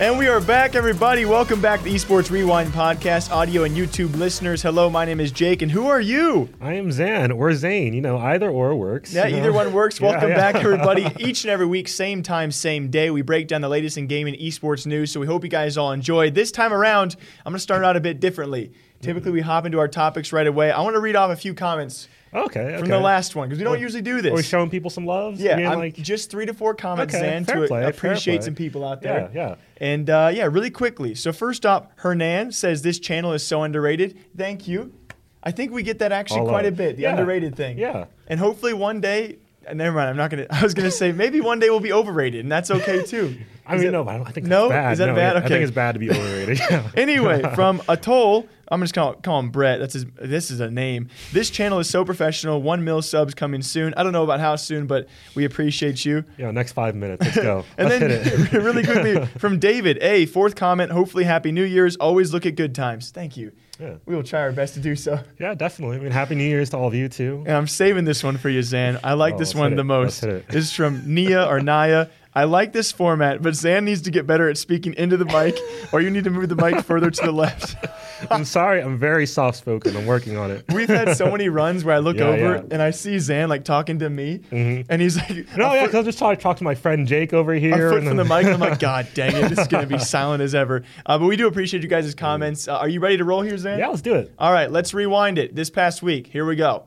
And we are back, everybody. Welcome back to the Esports Rewind podcast, audio and YouTube listeners. Hello, my name is Jake, and who are you? I am Zan or Zane. You know, either or works. Yeah, you know? either one works. Welcome Yeah, yeah. back, everybody. Each and every week, same time, same day. We break down the latest in gaming esports news, so we hope you guys all enjoy. This time around, I'm going to start out a bit differently. Typically, we hop into our topics right away. I want to read off a few comments Okay, okay. from the last one because we don't What- usually do Are we this. showing people some love? Yeah, I'm like, just three to four comments, Okay, fair to play, appreciate some people out there. Yeah, yeah. And uh, yeah, really quickly. So first up, Hernan says this channel is so underrated. Thank you. I think we get that actually All quite a bit, the Yeah. underrated thing. Yeah. And hopefully one day. uh, Never mind. I'm not gonna. I was gonna say maybe one day we'll be overrated, and that's okay too. I Is mean, no, I, don't, I think No? that's bad. Is that No, bad? I Okay. think it's bad to be overrated. Anyway, from Atoll, I'm just gonna call him Brett. That's his. This is a name. This channel is so professional. One mil subs coming soon. I don't know about how soon, but we appreciate you. yeah, next five minutes. Let's go. And then really quickly from David, a fourth comment. Hopefully, happy New Year's. Always look at good times. Thank you. Yeah. We will try our best to do so. yeah, definitely. I mean, happy New Year's to all of you too. And I'm saving this one for you, Zan. I like Oh, this one the most. Let's hit it. This is from Nia or Naya. I like this format, but Zan needs to get better at speaking into the mic, or you need to move the mic further to the left. I'm sorry. I'm very soft spoken. I'm working on it. We've had so many runs where I look Yeah, over yeah. and I see Zan like talking to me, and he's like, No, yeah, because I'm just trying to talk to my friend Jake over here. a foot and from the mic. And I'm like, God dang it, this is gonna be silent as ever. Uh, but we do appreciate you guys' comments. Uh, are you ready to roll here, Zan? yeah, let's do it. All right, let's rewind it. This past week, here we go.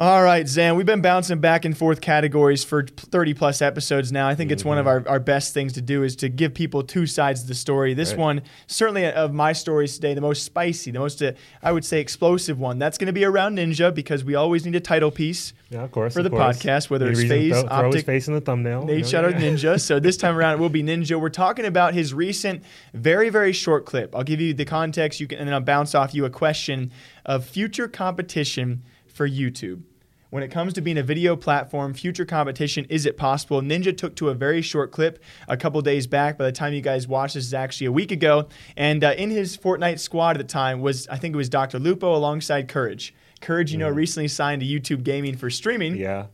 All right, Zan, we've been bouncing back and forth categories for 30 plus episodes now. I think it's one of our, our best things to do is to give people two sides of the story. This Right. one, certainly of my stories today, the most spicy, the most, uh, I would say, explosive one. That's going to be around Ninja because we always need a title piece Yeah, of course. for the course. podcast, whether Need a it's phase, throw, throw his optic, face in the thumbnail. Nate you know, yeah. Ninja. So this time around it will be Ninja. We're talking about his recent, very very short clip. I'll give you the context. You can, and then I'll bounce off you a question of future competition for YouTube. When it comes to being a video platform, future competition, is it possible? Ninja took to a very short clip a couple days back. By the time you guys watch this, is actually a week ago. And uh, in his Fortnite squad at the time was, I think it was Dr. Lupo alongside Courage. Courage, you know, recently signed to YouTube Gaming for streaming. Yeah.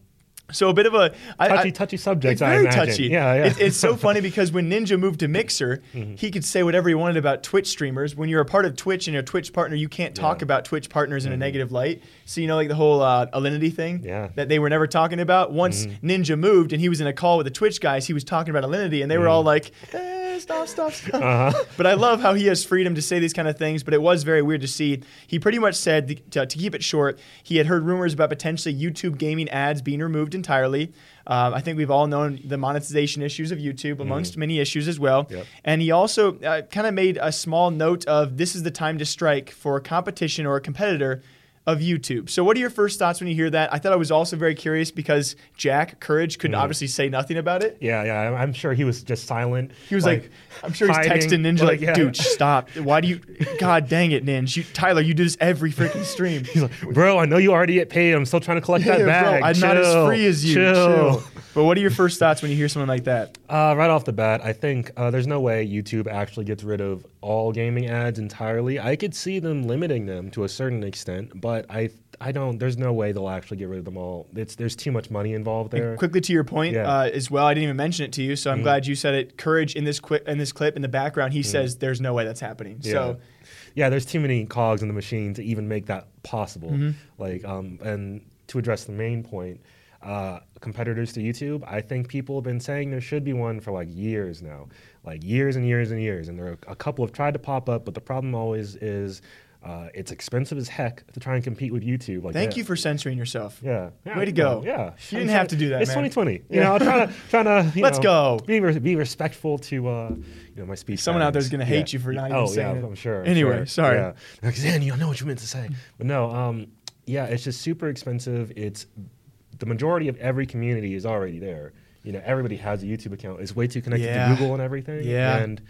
So a bit of a I- Touchy, I- touchy subject, It's I very imagine. touchy. Yeah, yeah. It- it's so funny because when Ninja moved to Mixer, Mm-hmm. he could say whatever he wanted about Twitch streamers. When you're a part of Twitch and you're a Twitch partner, you can't talk about Twitch partners in a negative light. So you know, like the whole uh, Alinity thing Mm-hmm. Yeah. Mm-hmm. that they were never talking about. Once Ninja moved and he was in a call with the Twitch guys, he was talking about Alinity, and they were all like, eh, "Stop, stop, stop." Uh-huh. But I love how he has freedom to say these kind of things. But it was very weird to see. He pretty much said, to, to keep it short, he had heard rumors about potentially YouTube gaming ads being removed entirely. Um, I think we've all known the monetization issues of YouTube, amongst many issues as well. Yep. And he also uh, kind of made a small note of this is the time to strike for a competition or a competitor of YouTube. So, what are your first thoughts when you hear that? I thought I was also very curious because Jack Courage couldn't mm. obviously say nothing about it. Yeah, yeah. I'm- I'm sure he was just silent. He was like, I'm sure he's texting Ninja like, yeah. dude, stop. Why do you? God dang it, Ninja. You, Tyler, you do this every freaking stream. He's like, bro, I know you already get paid. I'm still trying to collect that Yeah, bag. bro, I'm not as free as you. Chill. Chill. But what are your first thoughts when you hear something like that? Uh, right off the bat, I think uh, there's no way YouTube actually gets rid of all gaming ads entirely. I could see them limiting them to a certain extent, but I I don't. There's no way they'll actually get rid of them all. It's there's too much money involved there. Quickly to your point Yeah. Mm-hmm. uh, as well, I didn't even mention it to you, so I'm glad you said it. Courage in this qui- in this clip in the background, he says there's no way that's happening. Yeah. So yeah, there's too many cogs in the machine to even make that possible. Mm-hmm. Like, um, and to address the main point, uh, competitors to YouTube, I think people have been saying there should be one for like years now, like years and years and years. And there are a couple have tried to pop up, but the problem always is uh, it's expensive as heck to try and compete with YouTube. Like, thank yeah. you for censoring yourself. Yeah. yeah. Way to go. Yeah. You didn't have to do that, It's man. 2020. You know, I'm trying to trying to. You Let's know, go. Be re- be respectful to uh, you know my speech. Someone out there's gonna hate Yeah. you for not even oh, saying yeah, it. I'm sure. I'm Anyway, sure. sorry. Yeah. Like, Zan, you know what you meant to say, but no. Um, yeah, it's just super expensive. It's the majority of every community is already there. You know, everybody has a YouTube account. It's way too connected Yeah. to Google and everything. Yeah. And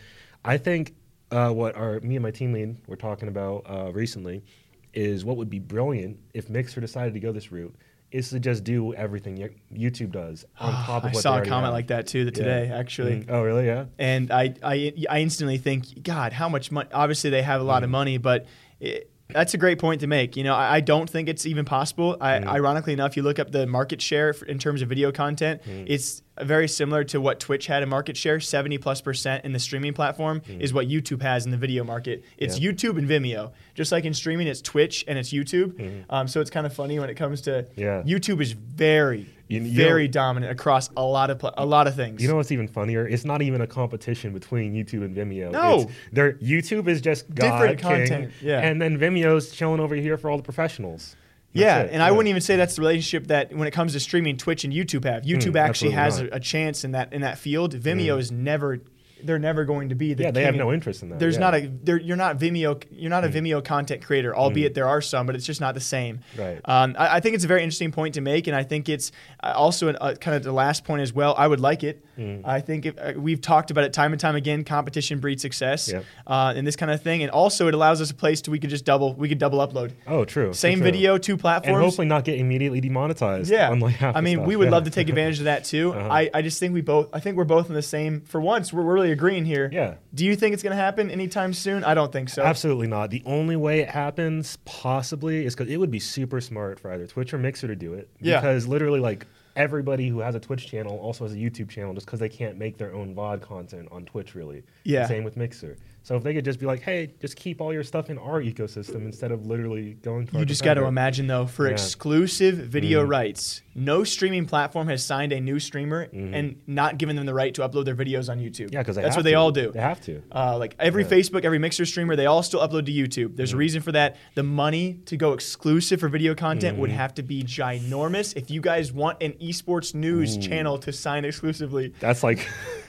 I think uh, what our me and my team lead were talking about uh, recently is what would be brilliant if Mixer decided to go this route is to just do everything YouTube does on top of what I saw a comment have. like that too today, actually. Mm. Oh, really? Yeah. and I, I, I instantly think, God, how much money? Obviously, they have a lot of Mm. money, but it, that's a great point to make. You know, I, I don't think it's even possible. I, Mm. Ironically enough, you look up the market share in terms of video content, Mm. it's very similar to what Twitch had in market share. Seventy plus percent in the streaming platform is what YouTube has in the video market. It's Mm. Yeah. YouTube and Vimeo, just like in streaming, it's Twitch and it's YouTube. Um, so it's kind of funny when it comes to. Yeah. YouTube is very, You- you very know- dominant across a lot of a lot of things. You know what's even funnier? It's not even a competition between YouTube and Vimeo. No. It's, their YouTube is just God Different king, content, yeah. and then Vimeo's chilling over here for all the professionals. Yeah, it, and I wouldn't even say that's the relationship that when it comes to streaming, Twitch and YouTube have. YouTube actually has a, a chance in that in that field. Vimeo is never. They're never going to be the. Yeah, they have no interest in that, There's yeah. Not a. There, you're not Vimeo. You're not a Vimeo content creator, albeit there are some, but it's just not the same. Right. Um, I, I think it's a very interesting point to make, and I think it's uh, also an, uh, kind of the last point as well. I would like it. Hmm. I think if, uh, we've talked about it time and time again. Competition breeds success, Yep. uh, and this kind of thing, and also it allows us a place to we could just double. We could double upload. Oh, true. Same sure. video, two platforms. and hopefully not get immediately demonetized. Yeah, I mean, stuff. we would Yeah. love to take advantage of that too. Uh-huh. I, I just think we both. I think we're both in the same. For once, we're really agreeing here. Yeah. Do you think it's going to happen anytime soon? I don't think so. Absolutely not. The only way it happens, possibly, is because it would be super smart for either Twitch or Mixer to do it. Yeah. Because literally, like everybody who has a Twitch channel also has a YouTube channel, just because they can't make their own VOD content on Twitch, really. Yeah. Same with Mixer. So if they could just be like, hey, just keep all your stuff in our ecosystem instead of literally going to. You just got to imagine though, for Yeah. exclusive video Mm. rights, no streaming platform has signed a new streamer and not given them the right to upload their videos on YouTube. Mm-hmm. Yeah, because that's what they all do. They have to. Uh, like every Yeah. Facebook, every Mixer streamer, they all still upload to YouTube. There's a reason for that. The money to go exclusive for video content would Mm-hmm. have to be ginormous. If you guys want an esports news channel to sign exclusively, That's like,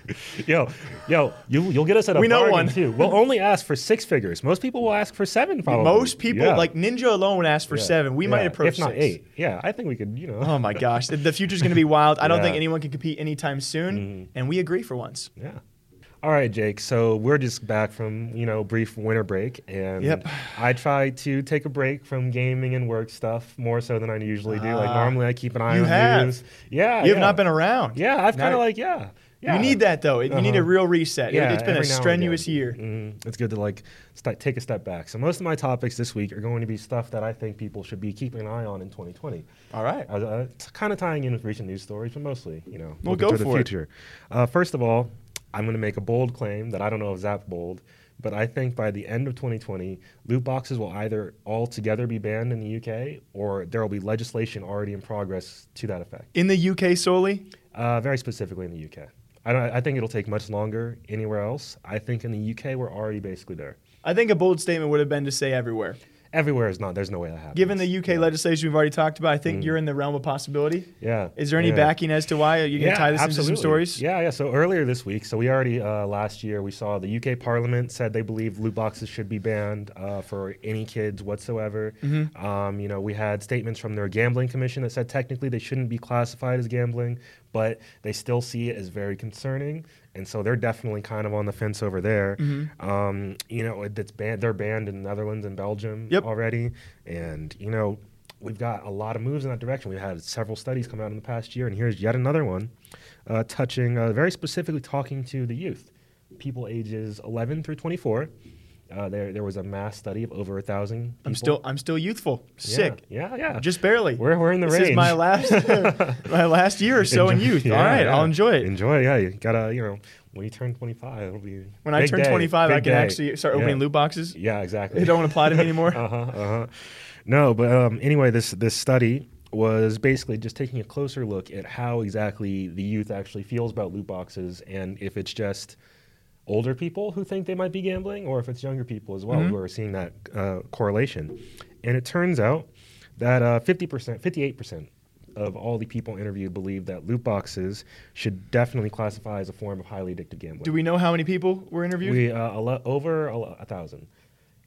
yo, yo, you you'll get us at a We know one. too. We'll only ask for six figures. Most people will ask for seven. Probably. most people, Yeah. like Ninja alone, would ask for Yeah. seven. We Yeah. might approach if not six. eight. Yeah, I think we could. You know. Oh my gosh, the, the future's going to be wild. I don't think anyone can compete anytime soon, Mm-hmm. and we agree for once. Yeah. All right, Jake. So we're just back from you know brief winter break, and Yep. I try to take a break from gaming and work stuff more so than I usually do. Like Ah. normally I keep an eye You on have. news. Yeah, You have yeah. not been around. Yeah, I've kind of like yeah. Yeah. You need that though. It- You need a Uh-huh. real reset. It- Yeah, it's been a every now and strenuous year. Mhm. It's good to like st- take a step back. So most of my topics this week are going to be stuff that I think people should be keeping an eye on in 2020. All right. Uh, uh, it's kind of tying in with recent news stories, but mostly, you know, Well, go to the for it. future. Uh, first of all, I'm going to make a bold claim that I don't know if that's bold, but I think by the end of 2020, loot boxes will either altogether be banned in the UK or there will be legislation already in progress to that effect. In the UK solely, Uh, very specifically in the UK. I, I think it'll take much longer anywhere else. I think in the UK we're already basically there. I think a bold statement would have been to say everywhere. Everywhere is not. There's no way that happens. Given the UK legislation we've already talked about, I think you're in the realm of possibility. yeah. Is there any yeah. backing as to why? Are you going to tie this into some stories? Yeah, yeah. So earlier this week, so we already uh, last year we saw the UK Parliament said they believe loot boxes should be banned uh, for any kids whatsoever. Mm-hmm. Um, you know, we had statements from their gambling commission that said technically they shouldn't be classified as gambling, but they still see it as very concerning, and so they're definitely kind of on the fence over there. Mm-hmm. Um, you know, it- it's banned. They're banned in the Netherlands and Belgium Yep. already, and you know. We've got a lot of moves in that direction. We've had several studies come out in the past year, and here's yet another one uh, touching uh, very specifically talking to the youth, people ages 11 through 24. Uh, there, there was a mass study of over a thousand. I'm still I'm still youthful. Sick. Yeah, yeah. Just barely. we're, we're in the race. this range. is my last my last year or so in youth. yeah, All right, yeah. I'll enjoy it. Enjoy, yeah. You gotta, you know, when you turn 25, it'll be When I turn day, 25, I can day. actually start opening yeah. loot boxes. Yeah, exactly. It don't want to apply to me anymore. uh huh. Uh huh. No, but um, anyway, this this study was basically just taking a closer look at how exactly the youth actually feels about loot boxes, and if it's just older people who think they might be gambling, or if it's younger people as well Mm-hmm. who are seeing that uh, correlation. And it turns out that uh, 50%, 58% of all the people interviewed believe that loot boxes should definitely classify as a form of highly addictive gambling. Do we know how many people were interviewed? We uh, a lo- over a thousand.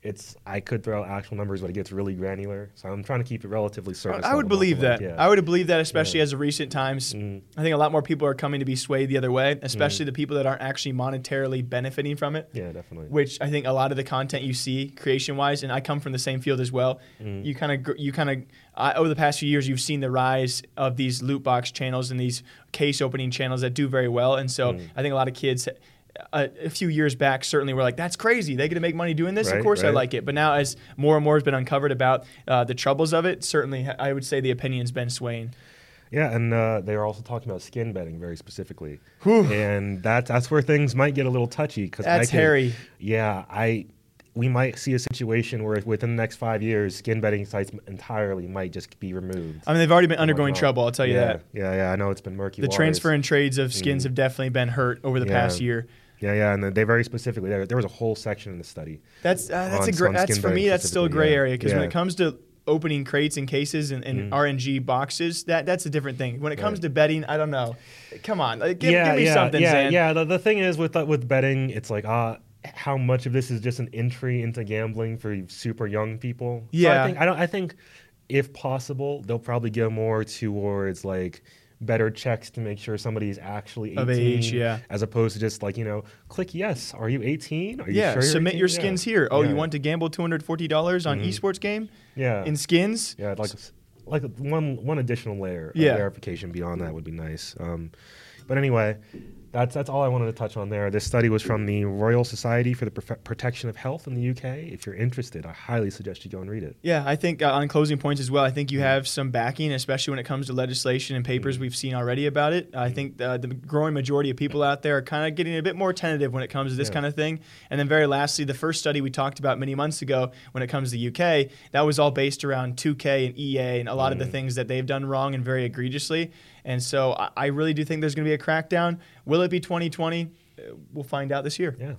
It's I could throw out actual numbers, but it gets really granular. So I'm trying to keep it relatively surface. I would believe that. like, yeah. I would believe that, especially as of recent times. Mm. I think a lot more people are coming to be swayed the other way, especially Mm. the people that aren't actually monetarily benefiting from it. Yeah, definitely. Which I think a lot of the content you see creation wise, and I come from the same field as well. Mm. You kind of, you kind of, over the past few years, you've seen the rise of these loot box channels and these case opening channels that do very well. And so Mm. I think a lot of kids. A, a few years back, certainly we were like, "That's crazy. They get to make money doing this. of Right, course, I like it." But now, as more and more has been uncovered about uh, the troubles of it, certainly, I would say the opinion's been swaying. Yeah, and uh, they are also talking about skin betting very specifically, and that's that's where things might get a little touchy because That's hairy. Yeah, I we might see a situation where within the next five years, skin betting sites entirely might just be removed. I mean, they've already been undergoing whatnot. trouble. I'll tell you yeah, that. Yeah, yeah, I know it's been murky. The waters. transfer and trades of skins have definitely been hurt over the Yeah. past year. Yeah, yeah, and they very specifically there, there was a whole section in the study. That's uh, that's On- a great. That's for me. That's still a gray yeah. area because when. Mm-hmm. it comes to opening crates and cases and, and RNG boxes, that that's a different thing. When it comes Right. to betting, I don't know. Come on, like, give, yeah, give me yeah, something, yeah, Zan. yeah. The, the thing is with uh, with betting, it's like uh how much of this is just an entry into gambling for super young people. So Yeah. I think I don't. I think if possible, they'll probably go more towards like better checks to make sure somebody's actually 18 Of age, yeah. as opposed to just like you know click yes are you 18 are you Yeah, sure submit 18? your Yeah. skins here. Oh, Yeah. you want to gamble two hundred forty dollars on esports game yeah in skins? Yeah, like like one one additional layer Yeah. of verification beyond that would be nice. Um, but anyway, that's that's all I wanted to touch on there. This study was from the Royal Society for the Profe- Protection of Health in the UK. If you're interested, I highly suggest you go and read it. Yeah, I think uh, on closing points as well, I think you Mm. have some backing, especially when it comes to legislation and papers we've seen already about it. Mm. I think uh, the growing majority of people out there are kind of getting a bit more tentative when it comes to this Yeah. kind of thing. And then, very lastly, the first study we talked about many months ago when it comes to the UK, that was all based around 2K and EA and a lot of the Mm. things that they've done wrong and very egregiously. And so I, I really do think there's going to be a crackdown. Will it be 2020? Uh, We'll find out this year. Yeah.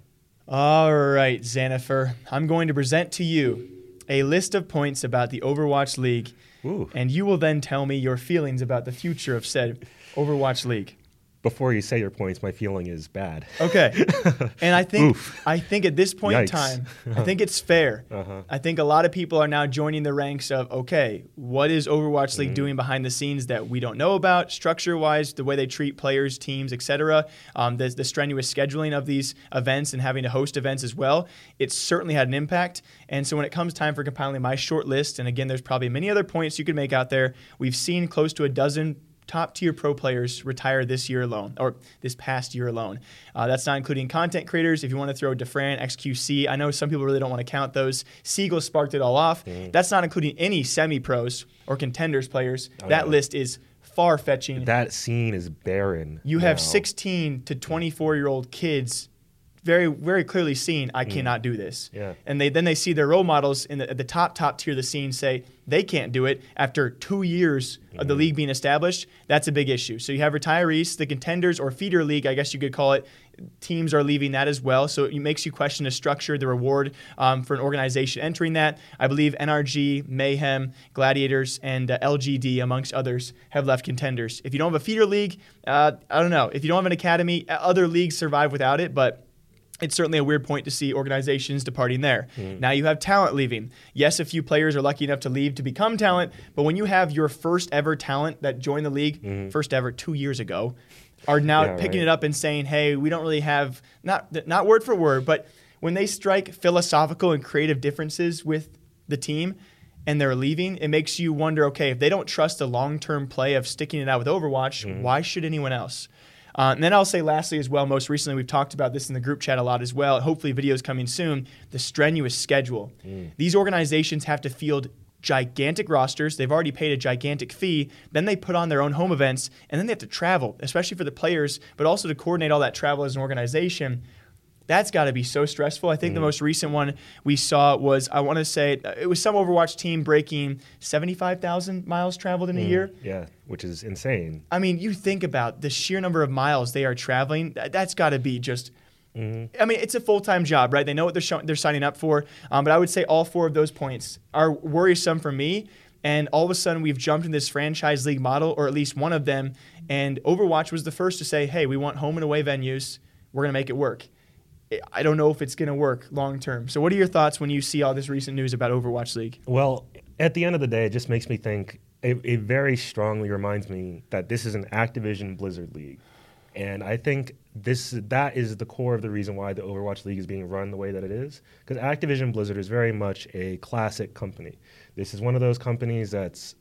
All right, Xanifer, I'm going to present to you a list of points about the Overwatch League, Ooh. and you will then tell me your feelings about the future of said Overwatch League. Before you say your points, my feeling is bad. Okay. And I think I think at this point in time, I think it's fair. Uh-huh. I think a lot of people are now joining the ranks of okay, what is Overwatch Mm-hmm. League doing behind the scenes that we don't know about, structure wise, the way they treat players, teams, etc. Um, the, the strenuous scheduling of these events and having to host events as well. It certainly had an impact. And so when it comes time for compiling my short list, and again, there's probably many other points you could make out there. We've seen close to a dozen top tier pro players retire this year alone, or this past year alone. Uh, that's not including content creators. If you want to throw Dafran, XQC, I know some people really don't want to count those. Seagull sparked it all off. That's not including any semi pros or contenders players. that yeah. list is far fetching. That scene is barren. You have now. 16 to 24 year old kids very very clearly seen I cannot do this. Yeah. And they then they see their role models in the, at the top top tier of the scene say they can't do it after two years of the league being established. That's a big issue. So you have retirees, the contenders or feeder league, I guess you could call it. Teams are leaving that as well, so it makes you question the structure, the reward um, for an organization entering that. I believe NRG, Mayhem, Gladiators, and uh, LGD, amongst others, have left contenders. If you don't have a feeder league, uh, I don't know. If you don't have an academy, uh, other leagues survive without it, but it's certainly a weird point to see organizations departing there. Hmm. Now you have talent leaving. Yes, a few players are lucky enough to leave to become talent, but when you have your first ever talent that joined the league, hmm. first ever two years ago, are now Yeah, picking right. it up and saying, "Hey, we don't really have not not word for word, but when they strike philosophical and creative differences with the team." And they're leaving, it makes you wonder okay, if they don't trust the long term play of sticking it out with Overwatch, hmm. why should anyone else? Uh, and then I'll say lastly as well, most recently we've talked about this in the group chat a lot as well. Hopefully, videos coming soon. The strenuous schedule. These organizations have to field gigantic rosters. They've already paid a gigantic fee. Then they put on their own home events, and then they have to travel, especially for the players, but also to coordinate all that travel as an organization. That's got to be so stressful. I think the most recent one we saw was, I want to say, uh, it was some Overwatch team breaking 75,000 miles traveled in a year. Yeah, which is insane. I mean, you think about the sheer number of miles they are traveling. That, that's got to be just. I mean, it's a full time job, right? They know what they're show- they're signing up for. Um, but I would say all four of those points are worrisome for me. And all of a sudden, we've jumped in this franchise league model, or at least one of them. And Overwatch was the first to say, "Hey, we want home and away venues. We're going to make it work." I- don't know if it's going to work long term. So, what are your thoughts when you see all this recent news about Overwatch League? Well, at the end of the day, it just makes me think. It, it very strongly reminds me that this is an Activision Blizzard league, and I think this that is the core of the reason why the Overwatch League is being run the way that it is. Because Activision Blizzard is very much a classic company. This is one of those companies that's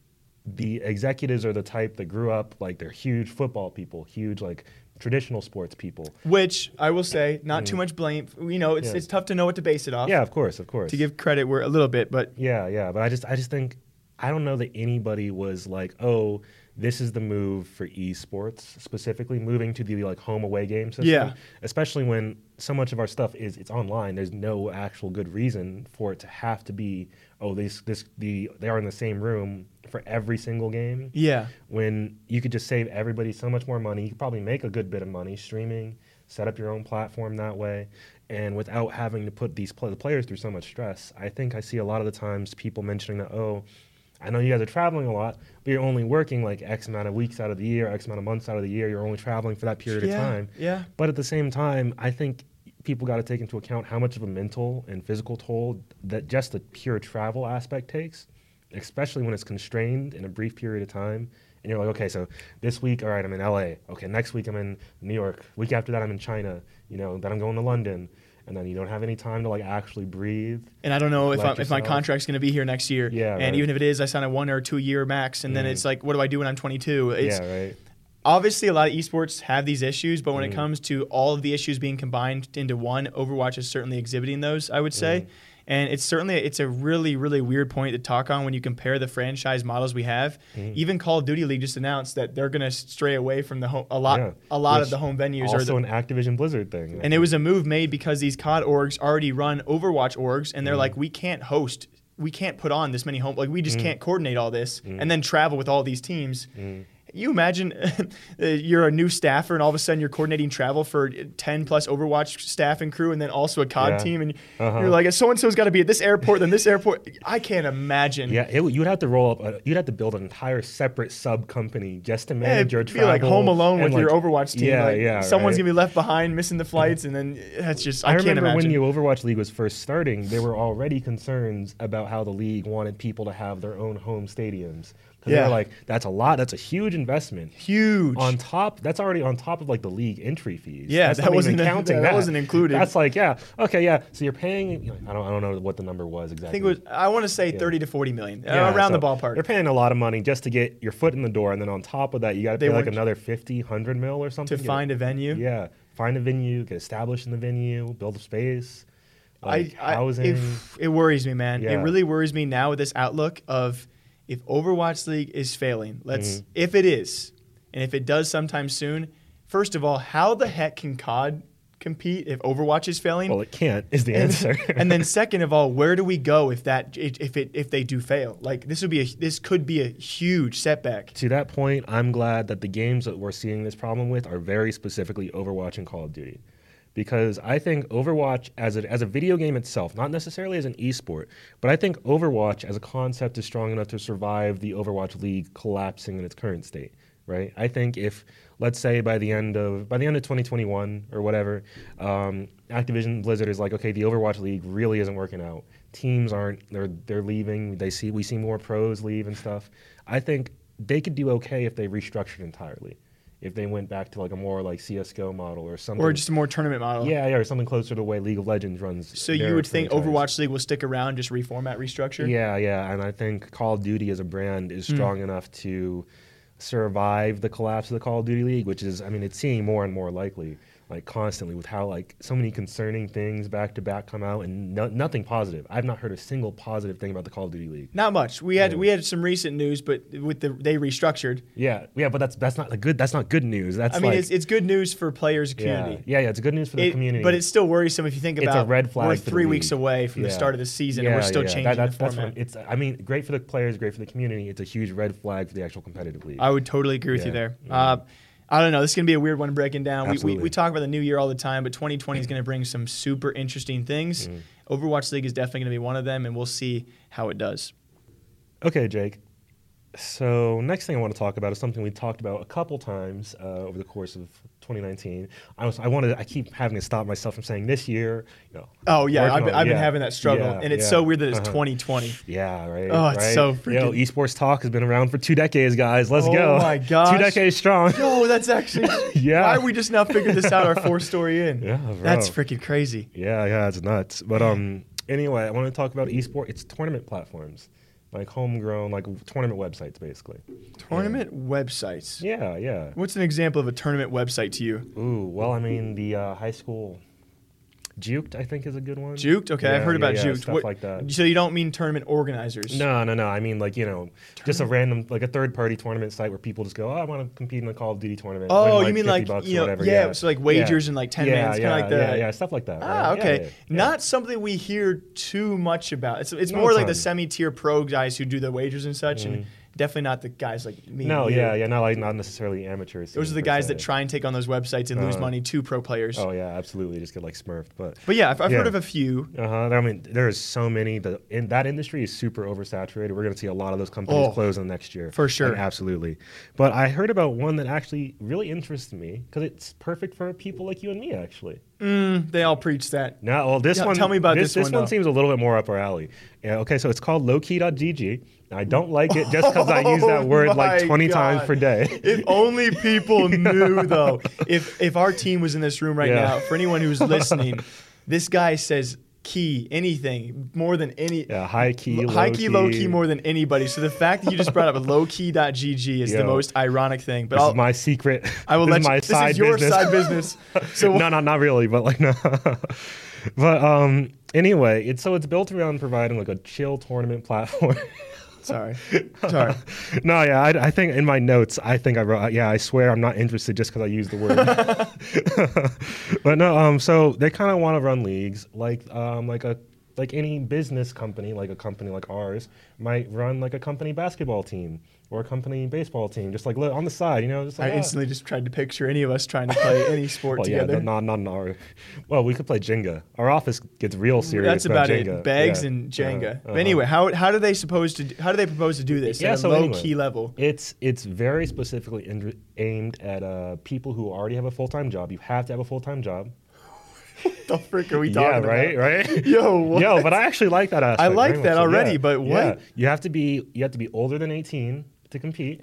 the executives are the type that grew up like they're huge football people, huge like traditional sports people. Which I will say, not too mm. much blame. You know, it's, Yeah. it's tough to know what to base it off. Yeah, of course, of course. To give credit where a little bit, but Yeah, yeah, but I just I just think I don't know that anybody was like, "Oh, this is the move for esports, specifically moving to the like home away game system." Yeah. Especially when so much of our stuff is it's online. There's no actual good reason for it to have to be, "Oh, this this the they are in the same room for every single game." yeah. when you could just save everybody so much more money. You could probably make a good bit of money streaming, set up your own platform that way, and without having to put these pl- the players through so much stress. I think I see a lot of the times people mentioning that, oh, I know you guys are traveling a lot, but you're only working like X amount of weeks out of the year, X amount of months out of the year. You're only traveling for that period Yeah, of time. yeah. But at the same time, I think people got to take into account how much of a mental and physical toll that just the pure travel aspect takes, especially when it's constrained in a brief period of time. And you're like, okay, so this week, all right, I'm in LA. Okay, next week I'm in New York. Week after that, I'm in China. You know, then I'm going to London. And then you don't have any time to like actually breathe. And I don't know if, if my contract's going to be here next year. Yeah, And right. even if it is, I sign a one or two year max, and then mm. it's like, what do I do when I'm 22? It's yeah, right. Obviously a lot of esports have these issues, but when Mm. it comes to all of the issues being combined into one, Overwatch is certainly exhibiting those. I would say. Mm. And it's certainly it's a really really weird point to talk on when you compare the franchise models we have. Mm-hmm. Even Call of Duty League just announced that they're going to stray away from the home, a lot Yeah. a lot of the home venues are Also, the, an Activision Blizzard thing. And it was a move made because these COD orgs already run Overwatch orgs, and they're Mm. like, we can't host, we can't put on this many home, like we Mm. just can't coordinate all this, and then travel with all these teams. Mm. You imagine uh, you're a new staffer, and all of a sudden you're coordinating travel for ten plus Overwatch staff and crew, and then also a COD Yeah. team, and Uh-huh. you're like, so and so's got to be at this airport, then this airport. I can't imagine. Yeah, it, you'd have to roll up. A, you'd have to build an entire separate sub company just to Yeah, manage your it'd be like Home Alone with your Overwatch team. Yeah, like, yeah. Someone's right. gonna be left behind, missing the flights, and then that's just I, I can't remember imagine. when the Overwatch League was first starting, there were already concerns about how the league wanted people to have their own home stadiums. Yeah. they're like, that's a lot. That's a huge investment. Huge. On top, that's already on top of like the league entry fees. Yeah, That's that wasn't- counting that that. wasn't included. That's like, yeah, okay, yeah. So you're paying. You know, I don't, I don't know what the number was exactly. I think it was. I want to say Yeah. 30 to 40 million, uh, Yeah, around so the ballpark. They're paying a lot of money just to get your foot in the door, and then on top of that, you got to pay like another 50, 100 mil or something to find a venue. Yeah, find a venue, get established in the venue, build a space, like I, I, housing. it, it worries me, man. Yeah. It really worries me now with this outlook of if Overwatch League is failing. Let's Mm-hmm. if it is, and if it does sometime soon. First of all, how the heck can COD compete if Overwatch is failing? Well, it can't is the and, answer. and then second of all, where do we go if that if it if they do fail? Like this would be a this could be a huge setback. to that point, I'm glad that the games that we're seeing this problem with are very specifically Overwatch and Call of Duty. Because I think Overwatch as a, as a video game itself, not necessarily as an esport, but I think Overwatch as a concept is strong enough to survive the Overwatch League collapsing in its current state, right? I think if, let's say by the end of by the end of 2021 or whatever, um, Activision Blizzard is like, okay, the Overwatch League really isn't working out. Teams aren't they're they're leaving. They see we see more pros leave and stuff. I think they could do okay if they restructured entirely. If they went back to like a more like CS:GO model or something, Or just a more tournament model. yeah, yeah, or something closer to the way League of Legends runs. So you would think franchise. Overwatch League will stick around, just reformat, restructure? Yeah, yeah, and I think Call of Duty as a brand Hmm. is strong enough to survive the collapse of the Call of Duty League, which is, I mean, it's seeing more and more likely, like constantly, with how like so many concerning things back to back come out and no, nothing positive. I've not heard a single positive thing about the Call of Duty League. Not much. We had Yeah. we had some recent news, but with the they restructured. Yeah, yeah, but that's that's not the good. That's not good news. That's I mean, like, it's, it's good news for players' community. yeah, yeah. It's good news for the It- community, But it's still worrisome if you think about. It's a red flag we're three weeks away from the start of the season and we're still changing That- that's, the format. what it's. I mean, great for the players, great for the community. It's a huge red flag for the actual competitive league. I would totally agree with you there. yeah. Uh, I don't know. This is going to be a weird one breaking down. We, we, we talk about the new year all the time, but 2020 is going to bring some super interesting things. Mm. Overwatch League is definitely going to be one of them, and we'll see how it does. Okay, Jake. So next thing I want to talk about is something we talked about a couple times uh, over the course of 2019. I was I wanted I keep having to stop myself from saying this year. You know, Oh, yeah. I've been, I've been having that struggle, yeah, and it's yeah, so weird that it's uh-huh. 2020. Yeah, right. Oh, it's right? so Yo, freaking- esports talk has been around for two decades, guys. Let's Oh go. my gosh. two decades strong. No, that's actually. Yeah. Why we just now figured this out our four story in? Yeah, bro. That's freaking crazy. Yeah, yeah, it's nuts. But um, anyway, I want to talk about esports. It's tournament platforms, like homegrown, like tournament websites, basically. Tournament websites. Yeah, yeah. What's an example of a tournament website to you? Ooh, well, I mean, the uh, high school Juked, I think, is a good one. Juked? Okay, I've Yeah, heard about yeah, yeah, Juked. Stuff What- like that. So you don't mean tournament organizers? No, no, no. I mean, like you know, just a random, like a third-party tournament site where people just go, "Oh, I want to compete in a Call of Duty tournament." Oh, win, you mean 50 like you know, whatever. yeah, so like wagers and like ten yeah, mans, kind yeah, of like the yeah, yeah, stuff like that. Ah, right? okay. Yeah, yeah, yeah. Not something we hear too much about. It's, it's No, more like the semi-tier pro guys who do the wagers and such, and definitely not the guys like me. No, yeah, yeah, not like not necessarily amateurs. Those are the guys that try and take on those websites and lose Uh-huh. money to pro players. Oh yeah, absolutely. Just get like smurfed, but. But yeah, I've, I've heard of a few. Uh huh. I mean, there's so many. The in that industry is super oversaturated. We're going to see a lot of those companies Oh, close in the next year, for sure. And absolutely. But I heard about one that actually really interests me because it's perfect for people like you and me, actually. Mm, they all preach that. Now, well, this Yeah, one. tell me about this. this This one, seems a little bit more up our alley. Yeah. Okay. So it's called lowkey.gg. I don't like it just because I use that Oh word like my 20 times per day. If only people knew, though. If if our team was in this room right Yeah. now, for anyone who's listening, this guy says key anything more than any. Yeah. High key. Lo- high key, low key more than anybody. So the fact that you just brought up lowkey.gg is the most ironic thing. But This I'll, is my secret. I will this let is you. my This side is your business. side business. So no, no, not really, but like no. but um, anyway, it's so it's built around providing like a chill tournament platform. Sorry, sorry. no, yeah, I, I think in my notes, I think I wrote, yeah, I swear I'm not interested just because I used the word. but no, um, so they kind of want to run leagues like um, like a like any business company, like a company like ours, might run like a company basketball team or a company baseball team, just like li- on the side, you know, just like I ah. instantly just tried to picture any of us trying to play any sport Well, yeah, together. not not in our. Well, we could play Jenga. Our office gets real serious. That's about Jenga. it. Bags Yeah. and Jenga. Uh-huh, But anyway, how, how do they supposed to how do they propose to do this Yeah, at a low anyway. key level? It's it's very specifically in, aimed at uh, people who already have a full time job. You have to have a full time job. the frick are we Yeah, talking right, about? right. Right? Yo, what? Yo, but I actually like that aspect. I like that much so, already, yeah. but what? Yeah. You have to be you have to be older than eighteen to compete.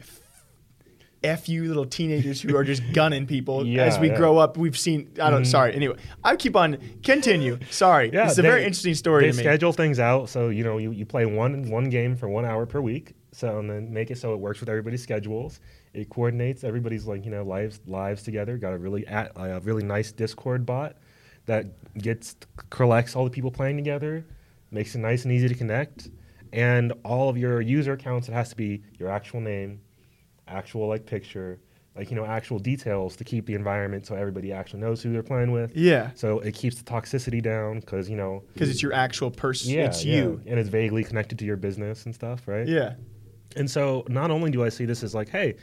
F you little teenagers who are just gunning people Yeah, as we yeah. Grow up. We've seen. I don't. Mm-hmm. Sorry. Anyway, I keep on. Continue. Sorry. Yeah, it's a they- very interesting story They to me. schedule things out so you know you, you play one one game for one hour per week. So and then make it so it works with everybody's schedules. It coordinates everybody's like you know lives lives together. Got a really at, a really nice Discord bot that gets collects all the people playing together, makes it nice and easy to connect, and all of your user accounts. It has to be your actual name, actual like picture, like you know actual details to keep the environment so everybody actually knows who they're playing with. Yeah. So it keeps the toxicity down because you know Because it's your actual person. yeah, it's yeah, you. and it's vaguely connected to your business and stuff, right? Yeah. And so not only do I see this as like, hey,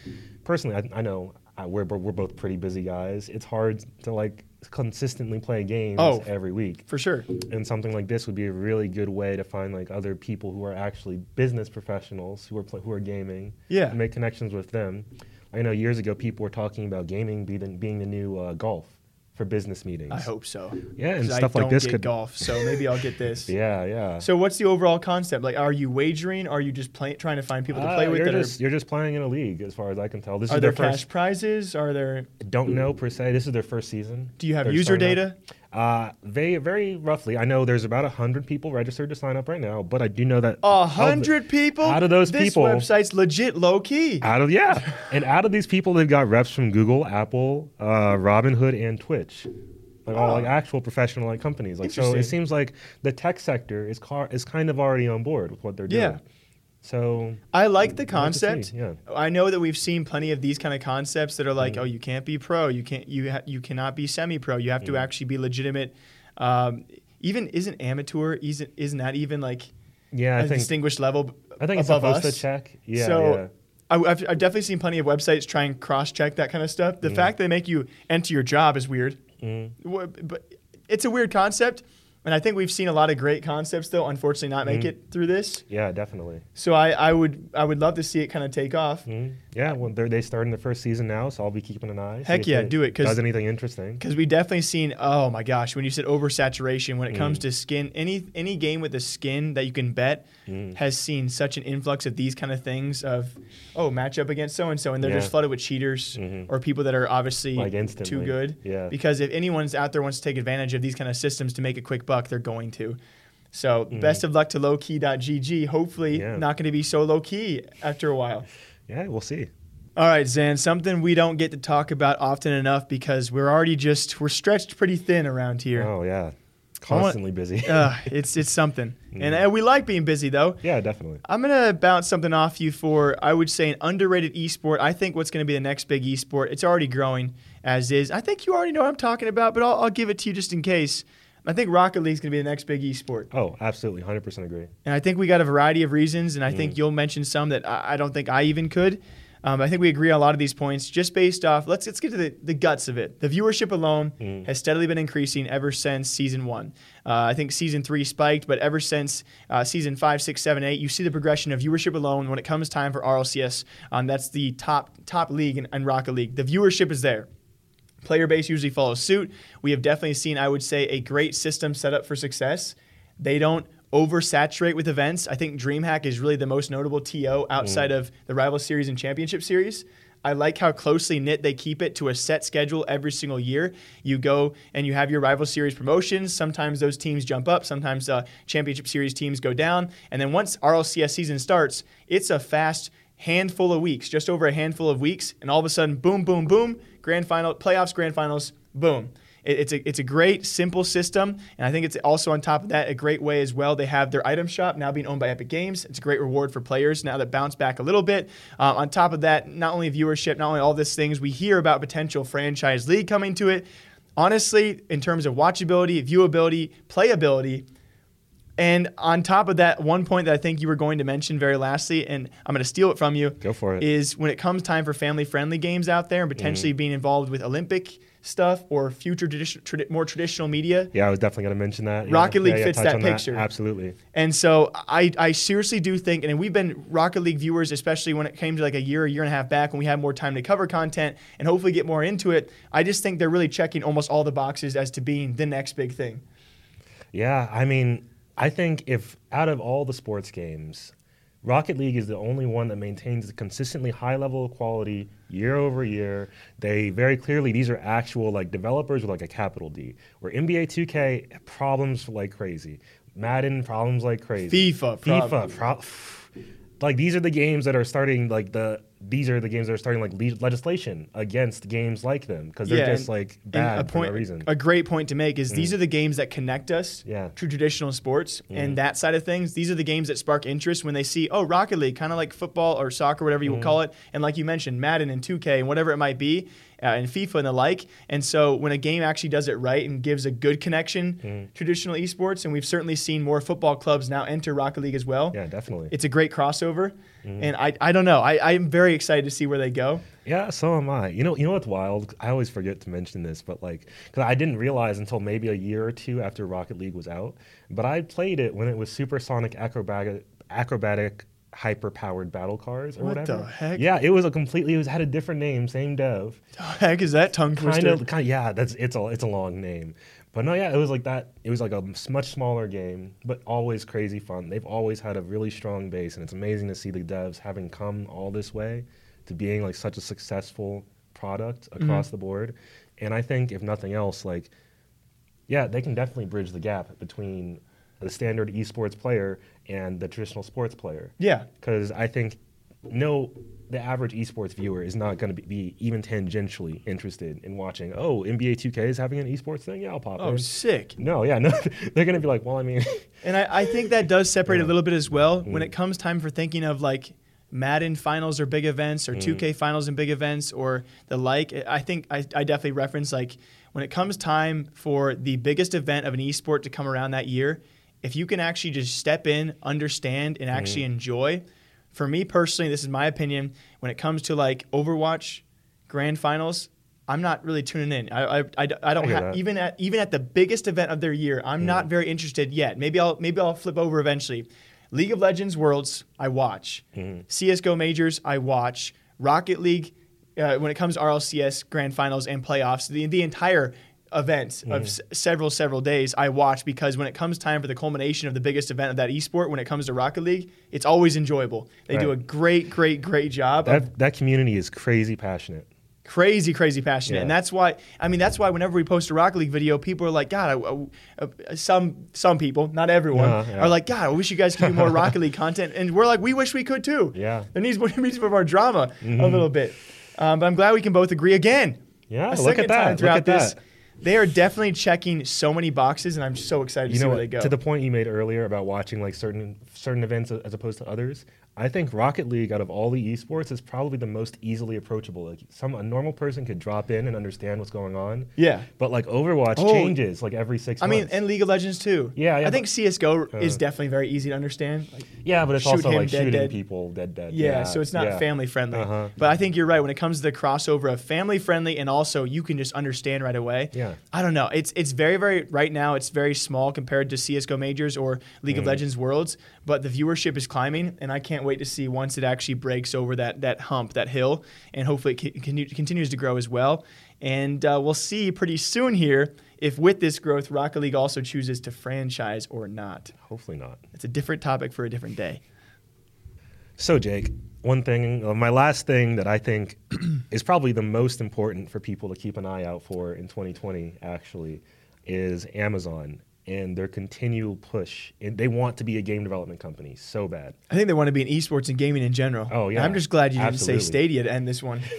personally, I, I know I, we're we're both pretty busy guys. It's hard to like consistently play games Oh. every week. For sure. And something like this would be a really good way to find like other people who are actually business professionals who are pl- who are gaming. Yeah. And make connections with them. I know years ago people were talking about gaming being the, being the new uh, golf for business meetings. I hope so. Yeah, and stuff like this get could- golf, so maybe I'll get this. Yeah, yeah. So what's the overall concept? Like, are you wagering? Are you just play, trying to find people to Uh, play with? you're just are, you're just playing in a league, as far as I can tell. This are is there their cash first. prizes? Are there? Don't know per se. This is their first season. Do you have They're user data? out. Uh, they very roughly. I know there's about hundred people registered to sign up right now, but I do know that A hundred people. out of those this people- website's legit low key. Out of yeah, and out of these people, they've got reps from Google, Apple, uh, Robinhood, and Twitch, like all Oh. like actual professional like companies. Like so, it seems like the tech sector is car- is kind of already on board with what they're doing. Yeah. So I like the I'd like concept. yeah. I know that we've seen plenty of these kind of concepts that are Mm. like, oh, you can't be pro, you can't, you ha- you cannot be semi-pro. You have to Mm. actually be legitimate. Um, even isn't amateur? Isn't isn't that even like yeah, I a think distinguished level I think it's above supposed us? to check. Yeah, so yeah. I, I've, I've definitely seen plenty of websites try and cross-check that kind of stuff. Mm. The fact they make you enter your job is weird, Wha- but it's a weird concept. And I think we've seen a lot of great concepts, though, unfortunately, not make it through this. Yeah, definitely. So I, I would I would love to see it kind of take off. Mhm. Yeah, well, they're, they started in the first season now, so I'll be keeping an eye. Heck yeah, do it, 'cause- does anything interesting. Because we definitely seen, oh my gosh, when you said oversaturation, when it comes Mm. to skin, any any game with a skin that you can bet Mm. has seen such an influx of these kind of things of, oh, match up against so and so, and they're just flooded with cheaters Mhm. or people that are obviously Like too good. Yeah. Because if anyone's out there wants to take advantage of these kind of systems to make a quick buck, they're going to. So best of luck to lowkey.gg. Hopefully, Mm. Yeah. not going to be so low key after a while. Yeah, we'll see. All right, Zan, something we don't get to talk about often enough because we're already just we're stretched pretty thin around here. Oh yeah, constantly busy. Uh, it's it's something, and uh, we like being busy though. yeah, definitely. I'm gonna bounce something off you for I would say an underrated esport. I think what's gonna be the next big esport. It's already growing as is. I think you already know what I'm talking about, but I'll, I'll give it to you just in case. I think Rocket League is gonna be the next big esport, Oh, absolutely, hundred percent agree. and I think we got a variety of reasons, and I Mm. think you'll mention some that I, I don't think I even could. Um, I think we agree on a lot of these points just based off. Let's let's get to the, the guts of it. The viewership alone Mm. has steadily been increasing ever since season one. Uh, I think season three spiked, but ever since uh, season five, six, seven, eight, you see the progression of viewership alone when it comes time for RLCS. Um, that's the top top league in, in Rocket League. The viewership is there. Player base usually follows suit. We have definitely seen, I would say, a great system set up for success. They don't oversaturate with events. I think DreamHack is really the most notable TO outside of the Rival Series and Championship Series. I like how closely knit they keep it to a set schedule every single year. You go and you have your Rival Series promotions. Sometimes those teams jump up, sometimes uh, Championship Series teams go down. And then once RLCS season starts, it's a fast handful of weeks, just over a handful of weeks, and all of a sudden, boom, boom, boom, grand final, playoffs, grand finals, boom. It- It's a, it's a great, simple system, and I think it's also on top of that a great way as well. They have their item shop now being owned by Epic Games. It's a great reward for players now that bounce back a little bit. Uh, on top of that, not only viewership, not only all these things, we hear about potential franchise league coming to it. Honestly, in terms of watchability, viewability, playability, and on top of that, one point that I think you were going to mention very lastly, and I'm going to steal it from you. Go for it. Is when it comes time for family friendly games out there and Mm. potentially being involved with Olympic stuff or future tradi- tradi- more traditional media. Yeah, I was definitely going to mention that. Yeah, Rocket League yeah, yeah, fits that picture. Absolutely. And so I, I seriously do think, and we've been Rocket League viewers, especially when it came to like a year, a year and a half back when we had more time to cover content and hopefully get more into it. I just think they're really checking almost all the boxes as to being the next big thing. Yeah, I mean, I think if out of all the sports games, Rocket League is the only one that maintains a consistently high level of quality year over year. They very clearly these are actual like developers with like a capital D. Where NBA 2K problems like crazy, Madden problems like crazy, FIFA, FIFA, pro- like these are the games that are starting like the these are the games that are starting like le- legislation against games like them because they're just like bad a for no reason. A great point to make is these mm. are the games that connect us Yeah. to traditional sports and mm. that side of things. These are the games that spark interest when they see, oh, Rocket League, kind of like football or soccer, whatever you mm. would call it. And like you mentioned, Madden and 2K and whatever it might be, uh, and FIFA and the like. And so when a game actually does it right and gives a good connection, traditional esports, and we've certainly seen more football clubs now enter Rocket League as well. yeah, definitely. It's a great crossover. And I, I don't know. I, I'm very excited to see where they go. Yeah, so am I. You know, you know what's wild? I always forget to mention this, but like, because I didn't realize until maybe a year or two after Rocket League was out, but I played it when it was supersonic acrobatic, acrobatic, hyper-powered battle cars or What whatever. the heck? Yeah, it was a completely. It was, had a different name, same dev. The heck is that tongue Kind twister? of, kind of. Yeah, that's it's a it's a long name, but no, yeah, it was like that. It was like a much smaller game, but always crazy fun. They've always had a really strong base, and it's amazing to see the devs having come all this way to being like such a successful product mm-hmm. across the board. And I think if nothing else, like yeah, they can definitely bridge the gap between the standard esports player and the traditional sports player Yeah. because I think no, the average esports viewer is not going to be, be even tangentially interested in watching. Oh, NBA 2K is having an esports thing. Yeah, I'll pop Oh, in. sick. No, yeah, no, they're going to be like, well, I mean, And I, I think that does separate a little bit as well Mm. when it comes time for thinking of like Madden finals or big events Mm. or 2K finals and big events or the like. I think I, I definitely reference like when it comes time for the biggest event of an esport to come around that year, if you can actually just step in, understand, and Mm. actually enjoy. For me personally, this is my opinion. When it comes to like Overwatch grand finals, I'm not really tuning in. I, I, I, I don't I that. even at even at the biggest event of their year. I'm not very interested yet. Maybe I'll maybe I'll flip over eventually. League of Legends Worlds, I watch. CS:GO Majors, I watch. Rocket League, uh, when it comes to RLCS Grand Finals and playoffs, the the entire event of s- several several days I watch because when it comes time for the culmination of the biggest event of that esport, when it comes to Rocket League, it's always enjoyable. They do a great, great, great job of that that community is crazy passionate. crazy, crazy passionate, Yeah. and that's why. I mean, that's why whenever we post a Rocket League video, people are like, "God, I, I- uh, some some people, not everyone, Uh, yeah. are like, God, I wish you guys could do more Rocket League content." And we're like, "We wish we could too." Yeah. Mm-hmm. there needs more, needs more drama a little bit. Um, but I'm glad we can both agree again. Yeah, look at that, look at this. that. They are definitely checking so many boxes, and I'm so excited to You see know where what? they go. To the point you made earlier about watching like certain certain events as opposed to others, I think Rocket League out of all the esports is probably the most easily approachable. Like some a normal person could drop in and understand what's going on. Yeah. But like Overwatch Oh. changes like every six I mean, and League of Legends too. Yeah, yeah, I think CS:GO is Uh. definitely very easy to understand. Like, yeah, but it's also him like dead, shooting dead. people dead dead. Yeah, so it's not yeah. family friendly. Uh-huh. But I think you're right when it comes to the crossover of family friendly and also you can just understand right away. Yeah. I don't know. It's it's very very right now it's very small compared to CS:GO Majors or League Mm. of Legends Worlds, but the viewership is climbing and I can't wait to see once it actually breaks over that that hump, that hill, and hopefully it con- continues to grow as well. And uh, we'll see pretty soon here if with this growth Rocket League also chooses to franchise or not. Hopefully not. It's a different topic for a different day. So, Jake, one thing, uh, my last thing that I think is probably the most important for people to keep an eye out for in 2020, actually, is Amazon and their continual push. And they want to be a game development company so bad. I think they want to be in esports and gaming in general. Oh, And yeah. I'm just glad you didn't Absolutely. say Stadia to end this one.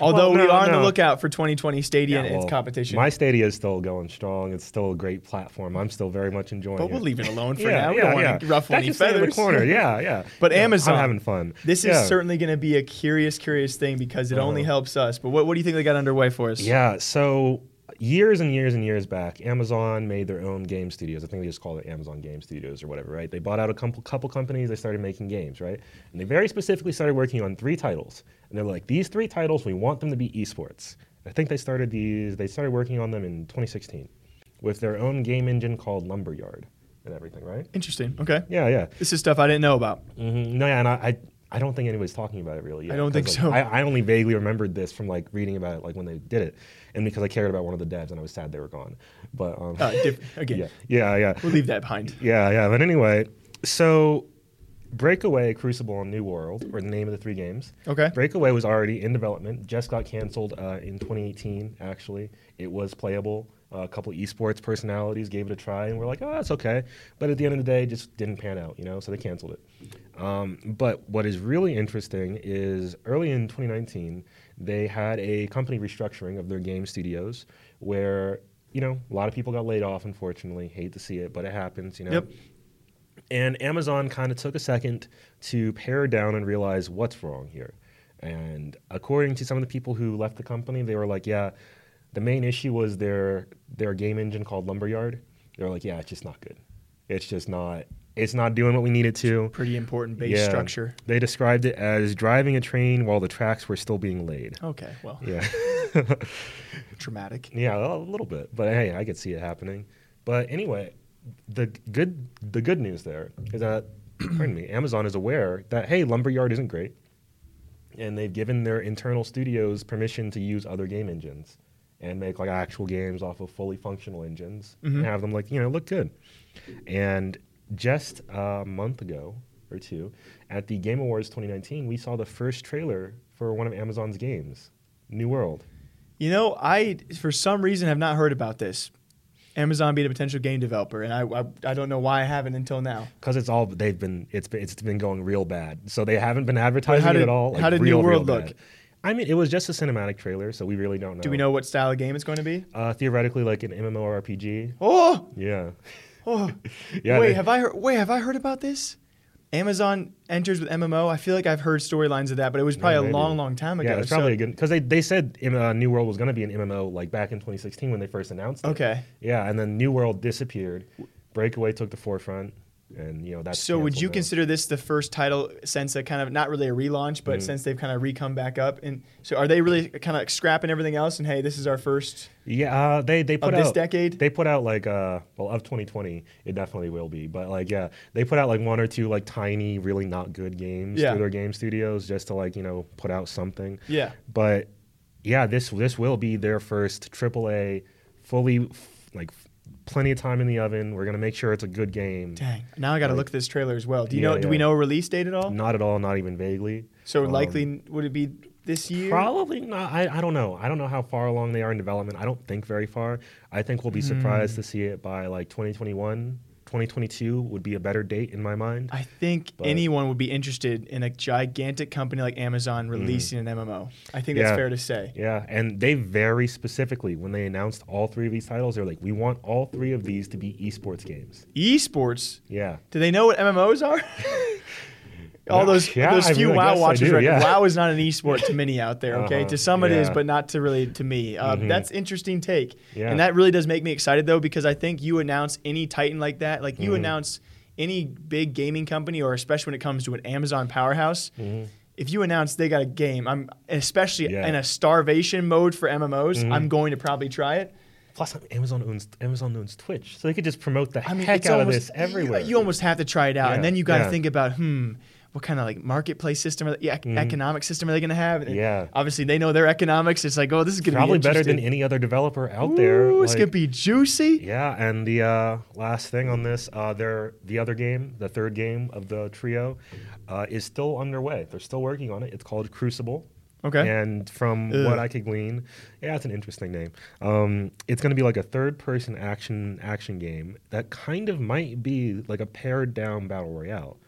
Although Well, we no, are on the lookout for 2020 Stadia and well, its competition. My Stadia is still going strong. It's still a great platform. I'm still very much enjoying but it. we'll leave it alone for yeah, now. We yeah, don't yeah. want to ruffle That any stay in the corner. Yeah, yeah. But Yeah, Amazon, I'm having fun. This is Yeah. certainly going to be a curious, curious thing because it only Uh-huh. helps us. But what, what do you think they got underway for us? Yeah, so years and years and years back, Amazon made their own game studios. I think they just called it Amazon Game Studios or whatever, right? They bought out a couple, couple companies, they started making games, right? And they very specifically started working on three titles. And they're like, these three titles, we want them to be esports. I think they started these, they started working on them in 2016 with their own game engine called Lumberyard and everything, right? Interesting. Okay. Yeah, yeah. This is stuff I didn't know about. hmm No, yeah, and I, I, I don't think anybody's talking about it really yet. I don't think 'cause, so. I, I only vaguely remembered this from like reading about it, like when they did it, and because I cared about one of the devs, and I was sad they were gone. But um, Uh, diff- again, yeah, yeah, yeah, we'll leave that behind. yeah, yeah. But anyway, so Breakaway, Crucible, and New World were the name of the three games. Okay. Breakaway was already in development, just got canceled uh, in 2018. Actually, it was playable. Uh, a couple esports personalities gave it a try, and we're like, oh, that's okay. But at the end of the day, it just didn't pan out, you know. So they canceled it. Um, but what is really interesting is early in 2019, they had a company restructuring of their game studios where, you know, a lot of people got laid off, unfortunately. Hate to see it, but it happens, you know. Yep. And Amazon kind of took a second to pare down and realize what's wrong here. And according to some of the people who left the company, they were like, yeah, the main issue was their their game engine called Lumberyard. They were like, yeah, it's just not good. It's just not it's not doing what we need it to. Pretty important base structure. They described it as driving a train while the tracks were still being laid. Okay, well, Yeah. dramatic. Yeah, a little bit, but hey, I could see it happening. But anyway, the good the good news there is that pardon me, Amazon is aware that hey, Lumberyard isn't great, and they've given their internal studios permission to use other game engines and make like actual games off of fully functional engines and mm-hmm. have them like you know look good. And just a month ago or two, at the Game Awards 2019, we saw the first trailer for one of Amazon's games, New World. You know, I for some reason have not heard about this. Amazon being a potential game developer, and I, I I don't know why I haven't until now. because it's all they've been it's been it's been going real bad. So they haven't been advertising how it at all. how did New real, real World look? bad. I mean, it was just a cinematic trailer, so we really don't know. Do we know what style of game it's going to be? Uh, theoretically, like an MMORPG. Oh, Yeah. Oh. Yeah. wait, they- have I heard? Wait, have I heard about this? Amazon enters with MMO. I feel like I've heard storylines of that, but it was probably Yeah, a long, long time ago. Yeah, it's so- probably a good because they, they said uh, New World was going to be an MMO like back in 2016 when they first announced it. okay. Yeah, and then New World disappeared. Breakaway took the forefront, and you know that's. So would you now. consider this the first title since a kind of not really a relaunch, but since they've kind of re-come back up? And so are they really kind of scrapping everything else? And hey, this is our first. Yeah, uh, they they put Of this out decade? They put out like uh well of 2020, it definitely will be. But like yeah, they put out like one or two like tiny, really not good games Yeah. through their game studios just to like you know put out something. Yeah. But yeah, this this will be their first AAA, fully like plenty of time in the oven. We're gonna make sure it's a good game. Dang. Now I got to look at this trailer as well. Do you Yeah, know? Do we know a release date at all? Not at all, not even vaguely. So Um, likely would it be this year? Probably not. I, I don't know. I don't know how far along they are in development. I don't think very far. I think we'll be surprised Hmm. to see it by like 2021. 2022 would be a better date in my mind. I think But- anyone would be interested in a gigantic company like Amazon mm-hmm. releasing an MMO. I think that's. Yeah. fair to say. Yeah, and they very specifically when they announced all three of these titles, they're like, we want all three of these to be esports games. Esports. Yeah. Do they know what MMOs are? All those yeah, those I few mean, WoW I watchers do, right yeah. WoW is not an esport to many out there. Okay, Uh-huh, to some it is, yeah. Mm-hmm. but not to really to me. Uh, That's interesting take, and that really does make me excited though because I think you announce any Titan like that, like Mm-hmm. you announce any big gaming company, or especially when it comes to an Amazon powerhouse. If you announce they got a game, I'm especially Mm-hmm. Mm-hmm. in a starvation mode for MMOs. I'm going to probably try it. Plus, Amazon owns Amazon owns Twitch, so they could just promote the I mean, heck out almost, of this everywhere. You, you almost have to try it out, and then you got to think about hmm, what kind of like marketplace system, yeah, economic system are they going to have? And. Yeah. obviously they know their economics. It's like, oh, this is going to be Probably better than any other developer out there. Ooh, it's like- gonna be juicy. Yeah, and the uh, last thing on this, uh, their the other game, the third game of the trio, uh, is still underway. They're still working on it. It's called Crucible. Okay. And from Ugh. what I could glean, yeah, it's an interesting name. Um, it's going to be like a third-person action action game that kind of might be like a pared down battle royale.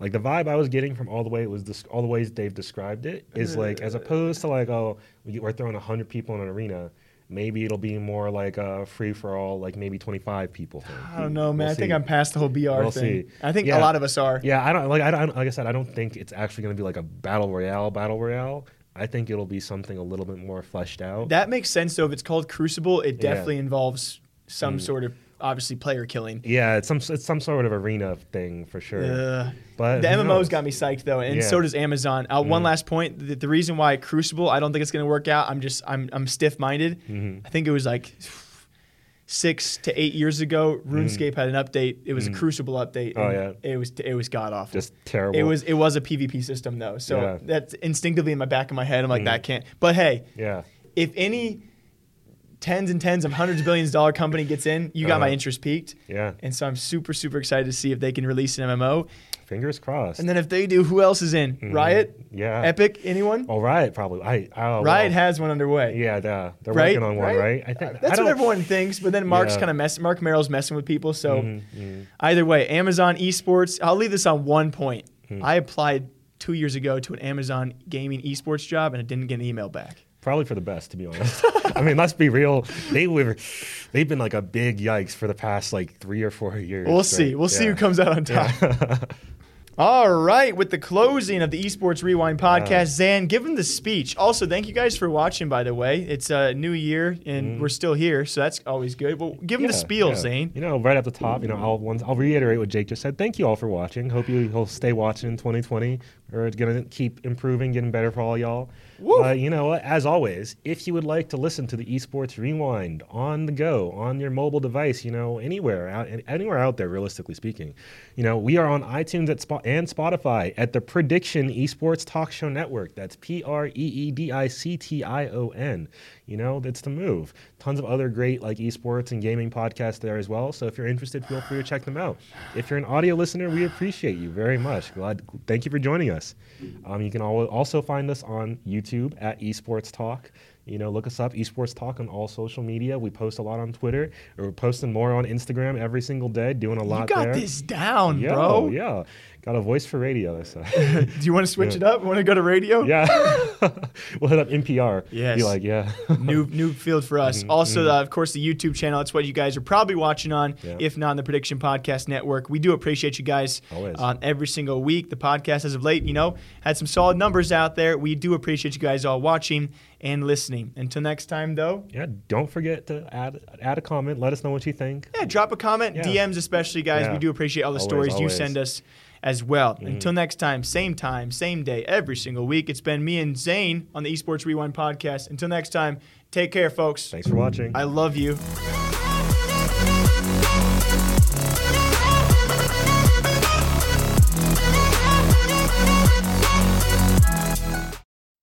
Like the vibe I was getting from all the way it was all the ways they've described it is like as opposed to like oh we- we're throwing hundred people in an arena, maybe it'll be more like a free for all like maybe twenty five people thing. I don't know, man. We'll I think see. I'm past the whole BR We'll thing. see. I think Yeah. a lot of us are. Yeah, I don't like I don't like I said I don't think it's actually going to be like a battle royale battle royale. I think it'll be something a little bit more fleshed out. That makes sense though. If it's called Crucible, it Yeah. Mm. definitely involves some sort of obviously player killing. yeah, it's some it's some sort of arena thing for sure. Uh, but the MMOs knows? got me psyched though, and Yeah. Mm. so does Amazon. Uh, One last point: the, the reason why Crucible, I don't think it's going to work out. I'm just I'm I'm stiff minded. Mm-hmm. I think it was like six to eight years ago, RuneScape had an update. It was a Crucible update. Oh, yeah. it was it was god awful. Just terrible. It was it was a PvP system though, so Yeah. that's instinctively in my back of my head. I'm like that can't. But hey, yeah. if any tens and tens of hundreds of billions dollar company gets in, you got my Uh-huh. interest piqued. Yeah. And so I'm super super excited to see if they can release an MMO. Fingers crossed. And then if they do, who else is in? Riot? Mm-hmm. Yeah. Epic? Anyone? oh, Riot probably. I oh, Riot well, has one underway. Yeah, they're, they're Right? working on one, right? I think Uh, that's I what everyone thinks, but then Marc's Yeah. kind of mess. Marc Merrill's messing with people. So Mhm, mhm. either way, Amazon esports. I'll leave this on one point. I applied two years ago to an Amazon gaming esports job and I didn't get an email back. Probably for the best, to be honest. I mean, let's be real. They were, they've been like a big yikes for the past like three or four years. We'll right? see. We'll see who comes out on top. All right, with the closing of the Esports Rewind podcast, Zan, give him the speech. Also, thank you guys for watching. By the way, it's a new year and mm-hmm. we're still here, so that's always good. Well, give him the spiel, yeah. Zane. You know, right at the top, you know, I'll once I'll reiterate what Jake just said. Thank you all for watching. Hope you will stay watching in 2020. We're gonna keep improving, getting better for all y'all. Uh, you know, what? as always, if you would like to listen to the Esports Rewind on the go, on your mobile device, you know, anywhere out anywhere out there, realistically speaking, you know, we are on iTunes at and Spotify at the Prediction Esports Talk Show Network. That's P R E E D I C T I O N. You know, that's the move. Tons of other great like esports and gaming podcasts there as well. So if you're interested, feel free to check them out. If you're an audio listener, we appreciate you very much. Glad, thank you for joining us. Um, you can al- also find us on YouTube at Esports Talk. You know, look us up, Esports Talk, on all social media. We post a lot on Twitter. We're posting more on Instagram every single day, doing a lot. You got there. this down, yeah, bro. yeah. Got a voice for radio. Uh, Do you want to switch it up? Want to go to radio? yeah. we'll hit up NPR. Yes. Be like, yeah. new new field for Mm-hmm, us. Also, uh, of course, the YouTube channel. That's what you guys are probably watching on, Yeah. if not on the Prediction Podcast Network. We do appreciate you guys Always. on every single week. The podcast, as of late, you know, had some solid numbers out there. We do appreciate you guys all watching and listening. Until next time, though, yeah. Don't forget to add add a comment. Let us know what you think. yeah, drop a comment, Yeah. DMs especially, guys. Yeah. We do appreciate all the Always, stories you always. Mm-hmm. send us as well. Mm-hmm. Until next time, same time, same day, every single week. It's been me and Zane on the Esports Rewind podcast. Until next time, take care, folks. Thanks for watching. I love you.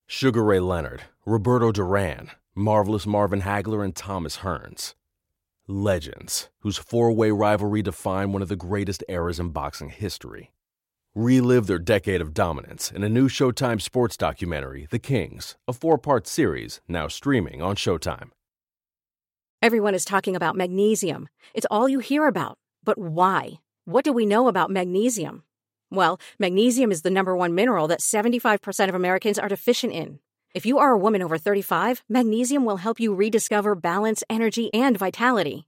Sugar Ray Leonard, Roberto Duran, Marvelous Marvin Hagler, and Thomas Hearns. Legends, whose four way rivalry defined one of the greatest eras in boxing history. Relive their decade of dominance in a new Showtime sports documentary, The Kings, a four part series now streaming on Showtime. Everyone is talking about magnesium. It's all you hear about. But why? What do we know about magnesium? Well, magnesium is the number one mineral that 75% of Americans are deficient in. If you are a woman over 35, magnesium will help you rediscover balance, energy, and vitality.